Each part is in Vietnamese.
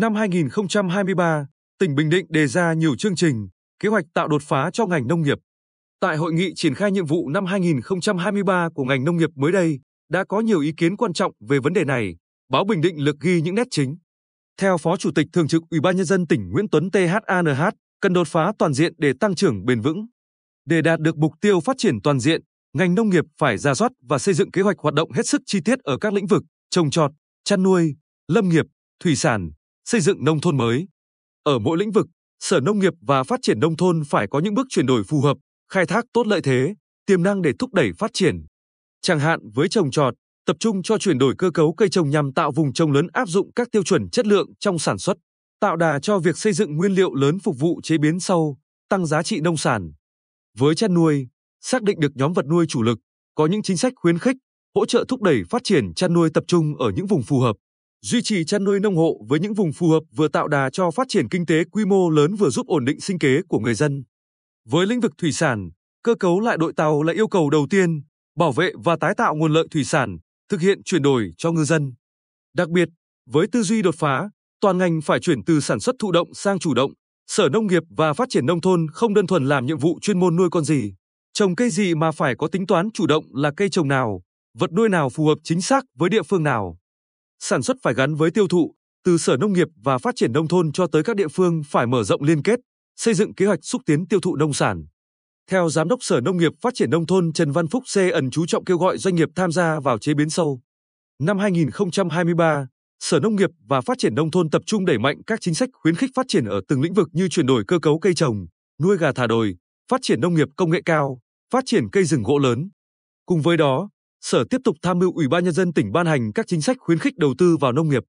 Năm 2023, tỉnh Bình Định đề ra nhiều chương trình, kế hoạch tạo đột phá cho ngành nông nghiệp. Tại hội nghị triển khai nhiệm vụ năm 2023 của ngành nông nghiệp mới đây, đã có nhiều ý kiến quan trọng về vấn đề này. Báo Bình Định lực ghi những nét chính. Theo Phó Chủ tịch Thường trực Ủy ban nhân dân tỉnh Nguyễn Tuấn THANH, cần đột phá toàn diện để tăng trưởng bền vững. Để đạt được mục tiêu phát triển toàn diện, ngành nông nghiệp phải ra soát và xây dựng kế hoạch hoạt động hết sức chi tiết ở các lĩnh vực trồng trọt, chăn nuôi, lâm nghiệp, thủy sản, xây dựng nông thôn mới. Ở mỗi lĩnh vực, Sở Nông nghiệp và Phát triển nông thôn phải có những bước chuyển đổi phù hợp, khai thác tốt lợi thế, tiềm năng để thúc đẩy phát triển. Chẳng hạn với trồng trọt, tập trung cho chuyển đổi cơ cấu cây trồng nhằm tạo vùng trồng lớn áp dụng các tiêu chuẩn chất lượng trong sản xuất, tạo đà cho việc xây dựng nguyên liệu lớn phục vụ chế biến sâu, tăng giá trị nông sản. Với chăn nuôi, xác định được nhóm vật nuôi chủ lực, có những chính sách khuyến khích, hỗ trợ thúc đẩy phát triển chăn nuôi tập trung ở những vùng phù hợp. Duy trì chăn nuôi nông hộ với những vùng phù hợp vừa tạo đà cho phát triển kinh tế quy mô lớn vừa giúp ổn định sinh kế của người dân. Với lĩnh vực thủy sản, cơ cấu lại đội tàu là yêu cầu đầu tiên, bảo vệ và tái tạo nguồn lợi thủy sản, thực hiện chuyển đổi cho ngư dân. Đặc biệt, với tư duy đột phá, toàn ngành phải chuyển từ sản xuất thụ động sang chủ động. Sở Nông nghiệp và Phát triển nông thôn không đơn thuần làm nhiệm vụ chuyên môn nuôi con gì, trồng cây gì mà phải có tính toán chủ động là cây trồng nào, vật nuôi nào phù hợp chính xác với địa phương nào. Sản xuất phải gắn với tiêu thụ, từ Sở Nông nghiệp và Phát triển nông thôn cho tới các địa phương phải mở rộng liên kết, xây dựng kế hoạch xúc tiến tiêu thụ nông sản. Theo Giám đốc Sở Nông nghiệp Phát triển Nông thôn Trần Văn Phúc C ẩn chú trọng kêu gọi doanh nghiệp tham gia vào chế biến sâu. Năm 2023, Sở Nông nghiệp và Phát triển Nông thôn tập trung đẩy mạnh các chính sách khuyến khích phát triển ở từng lĩnh vực như chuyển đổi cơ cấu cây trồng, nuôi gà thả đồi, phát triển nông nghiệp công nghệ cao, phát triển cây rừng gỗ lớn. Cùng với đó, Sở tiếp tục tham mưu Ủy ban nhân dân tỉnh ban hành các chính sách khuyến khích đầu tư vào nông nghiệp.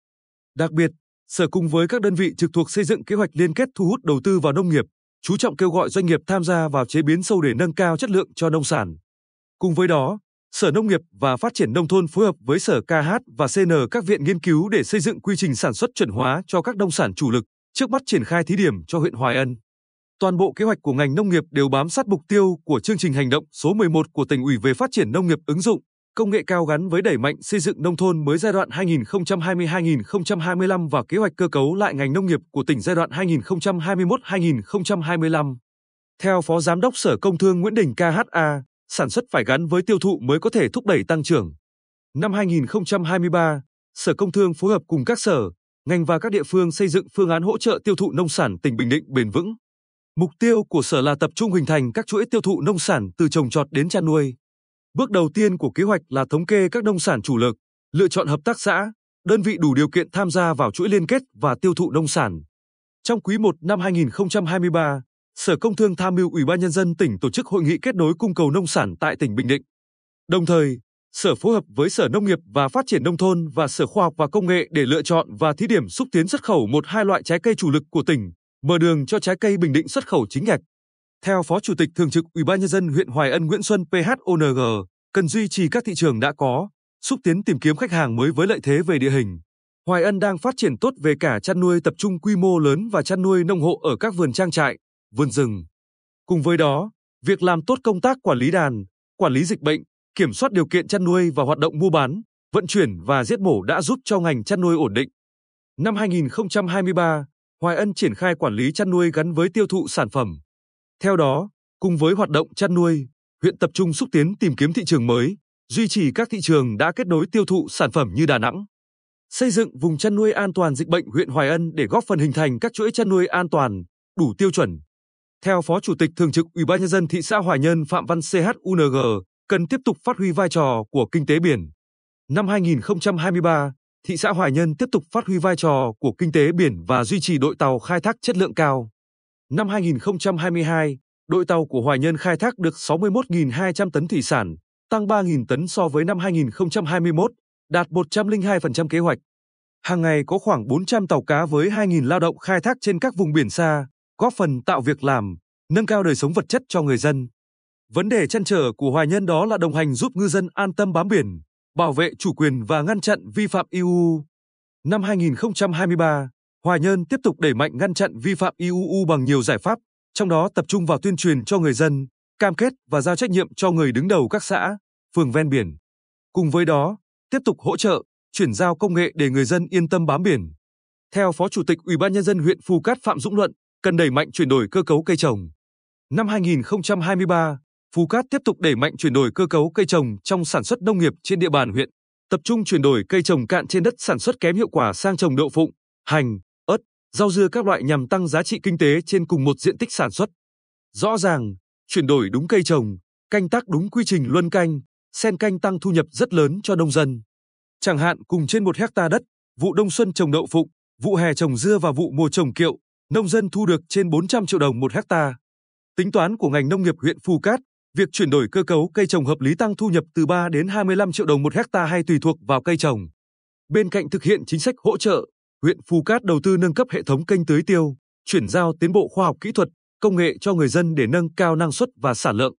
Đặc biệt, Sở cùng với các đơn vị trực thuộc xây dựng kế hoạch liên kết thu hút đầu tư vào nông nghiệp, chú trọng kêu gọi doanh nghiệp tham gia vào chế biến sâu để nâng cao chất lượng cho nông sản. Cùng với đó, Sở Nông nghiệp và Phát triển Nông thôn phối hợp với Sở KH và CN các viện nghiên cứu để xây dựng quy trình sản xuất chuẩn hóa cho các nông sản chủ lực, trước mắt triển khai thí điểm cho huyện Hoài Ân. Toàn bộ kế hoạch của ngành nông nghiệp đều bám sát mục tiêu của chương trình hành động số 11 của tỉnh ủy về phát triển nông nghiệp ứng dụng, công nghệ cao gắn với đẩy mạnh xây dựng nông thôn mới giai đoạn 2020-2025 và kế hoạch cơ cấu lại ngành nông nghiệp của tỉnh giai đoạn 2021-2025. Theo Phó Giám đốc Sở Công Thương Nguyễn Đình KHA, sản xuất phải gắn với tiêu thụ mới có thể thúc đẩy tăng trưởng. Năm 2023, Sở Công Thương phối hợp cùng các sở, ngành và các địa phương xây dựng phương án hỗ trợ tiêu thụ nông sản tỉnh Bình Định bền vững. Mục tiêu của Sở là tập trung hình thành các chuỗi tiêu thụ nông sản từ trồng trọt đến chăn nuôi. Bước đầu tiên của kế hoạch là thống kê các nông sản chủ lực, lựa chọn hợp tác xã, đơn vị đủ điều kiện tham gia vào chuỗi liên kết và tiêu thụ nông sản. Trong quý 1 năm 2023, Sở Công Thương tham mưu Ủy ban nhân dân tỉnh tổ chức hội nghị kết nối cung cầu nông sản tại tỉnh Bình Định. Đồng thời, Sở phối hợp với Sở Nông nghiệp và Phát triển nông thôn và Sở Khoa học và Công nghệ để lựa chọn và thí điểm xúc tiến xuất khẩu một hai loại trái cây chủ lực của tỉnh, mở đường cho trái cây Bình Định xuất khẩu chính ngạch. Theo Phó Chủ tịch Thường trực Ủy ban nhân dân huyện Hoài Ân Nguyễn Xuân PHONG, cần duy trì các thị trường đã có, xúc tiến tìm kiếm khách hàng mới với lợi thế về địa hình. Hoài Ân đang phát triển tốt về cả chăn nuôi tập trung quy mô lớn và chăn nuôi nông hộ ở các vườn trang trại, vườn rừng. Cùng với đó, việc làm tốt công tác quản lý đàn, quản lý dịch bệnh, kiểm soát điều kiện chăn nuôi và hoạt động mua bán, vận chuyển và giết mổ đã giúp cho ngành chăn nuôi ổn định. Năm 2023, Hoài Ân triển khai quản lý chăn nuôi gắn với tiêu thụ sản phẩm. Theo đó, cùng với hoạt động chăn nuôi, huyện tập trung xúc tiến tìm kiếm thị trường mới, duy trì các thị trường đã kết nối tiêu thụ sản phẩm như Đà Nẵng. Xây dựng vùng chăn nuôi an toàn dịch bệnh huyện Hoài Ân để góp phần hình thành các chuỗi chăn nuôi an toàn, đủ tiêu chuẩn. Theo Phó Chủ tịch Thường trực Ủy ban nhân dân thị xã Hoài Nhơn Phạm Văn CHUNG, cần tiếp tục phát huy vai trò của kinh tế biển. Năm 2023, thị xã Hoài Nhơn tiếp tục phát huy vai trò của kinh tế biển và duy trì đội tàu khai thác chất lượng cao. Năm 2022, đội tàu của Hoài Nhân khai thác được 61.200 tấn thủy sản, tăng 3.000 tấn so với năm 2021, đạt 102% kế hoạch. Hàng ngày có khoảng 400 tàu cá với 2.000 lao động khai thác trên các vùng biển xa, góp phần tạo việc làm, nâng cao đời sống vật chất cho người dân. Vấn đề chăn trở của Hoài Nhân đó là đồng hành giúp ngư dân an tâm bám biển, bảo vệ chủ quyền và ngăn chặn vi phạm EU. Năm 2023, Hoài Nhơn tiếp tục đẩy mạnh ngăn chặn vi phạm IUU bằng nhiều giải pháp, trong đó tập trung vào tuyên truyền cho người dân, cam kết và giao trách nhiệm cho người đứng đầu các xã, phường ven biển. Cùng với đó, tiếp tục hỗ trợ, chuyển giao công nghệ để người dân yên tâm bám biển. Theo Phó Chủ tịch Ủy ban nhân dân huyện Phù Cát Phạm Dũng Luận, cần đẩy mạnh chuyển đổi cơ cấu cây trồng. Năm 2023, Phú Cát tiếp tục đẩy mạnh chuyển đổi cơ cấu cây trồng trong sản xuất nông nghiệp trên địa bàn huyện, tập trung chuyển đổi cây trồng cạn trên đất sản xuất kém hiệu quả sang trồng đậu phụng, hành, rau dưa các loại nhằm tăng giá trị kinh tế trên cùng một diện tích sản xuất. Rõ ràng, chuyển đổi đúng cây trồng, canh tác đúng quy trình luân canh, sen canh tăng thu nhập rất lớn cho nông dân. Chẳng hạn cùng trên một hecta đất, vụ đông xuân trồng đậu phụng, vụ hè trồng dưa và vụ mùa trồng kiệu, nông dân thu được trên 400 triệu đồng một hecta. Tính toán của ngành nông nghiệp huyện Phù Cát, việc chuyển đổi cơ cấu cây trồng hợp lý tăng thu nhập từ 3 đến 25 triệu đồng một hecta hay tùy thuộc vào cây trồng. Bên cạnh thực hiện chính sách hỗ trợ, huyện Phù Cát đầu tư nâng cấp hệ thống kênh tưới tiêu, chuyển giao tiến bộ khoa học kỹ thuật, công nghệ cho người dân để nâng cao năng suất và sản lượng.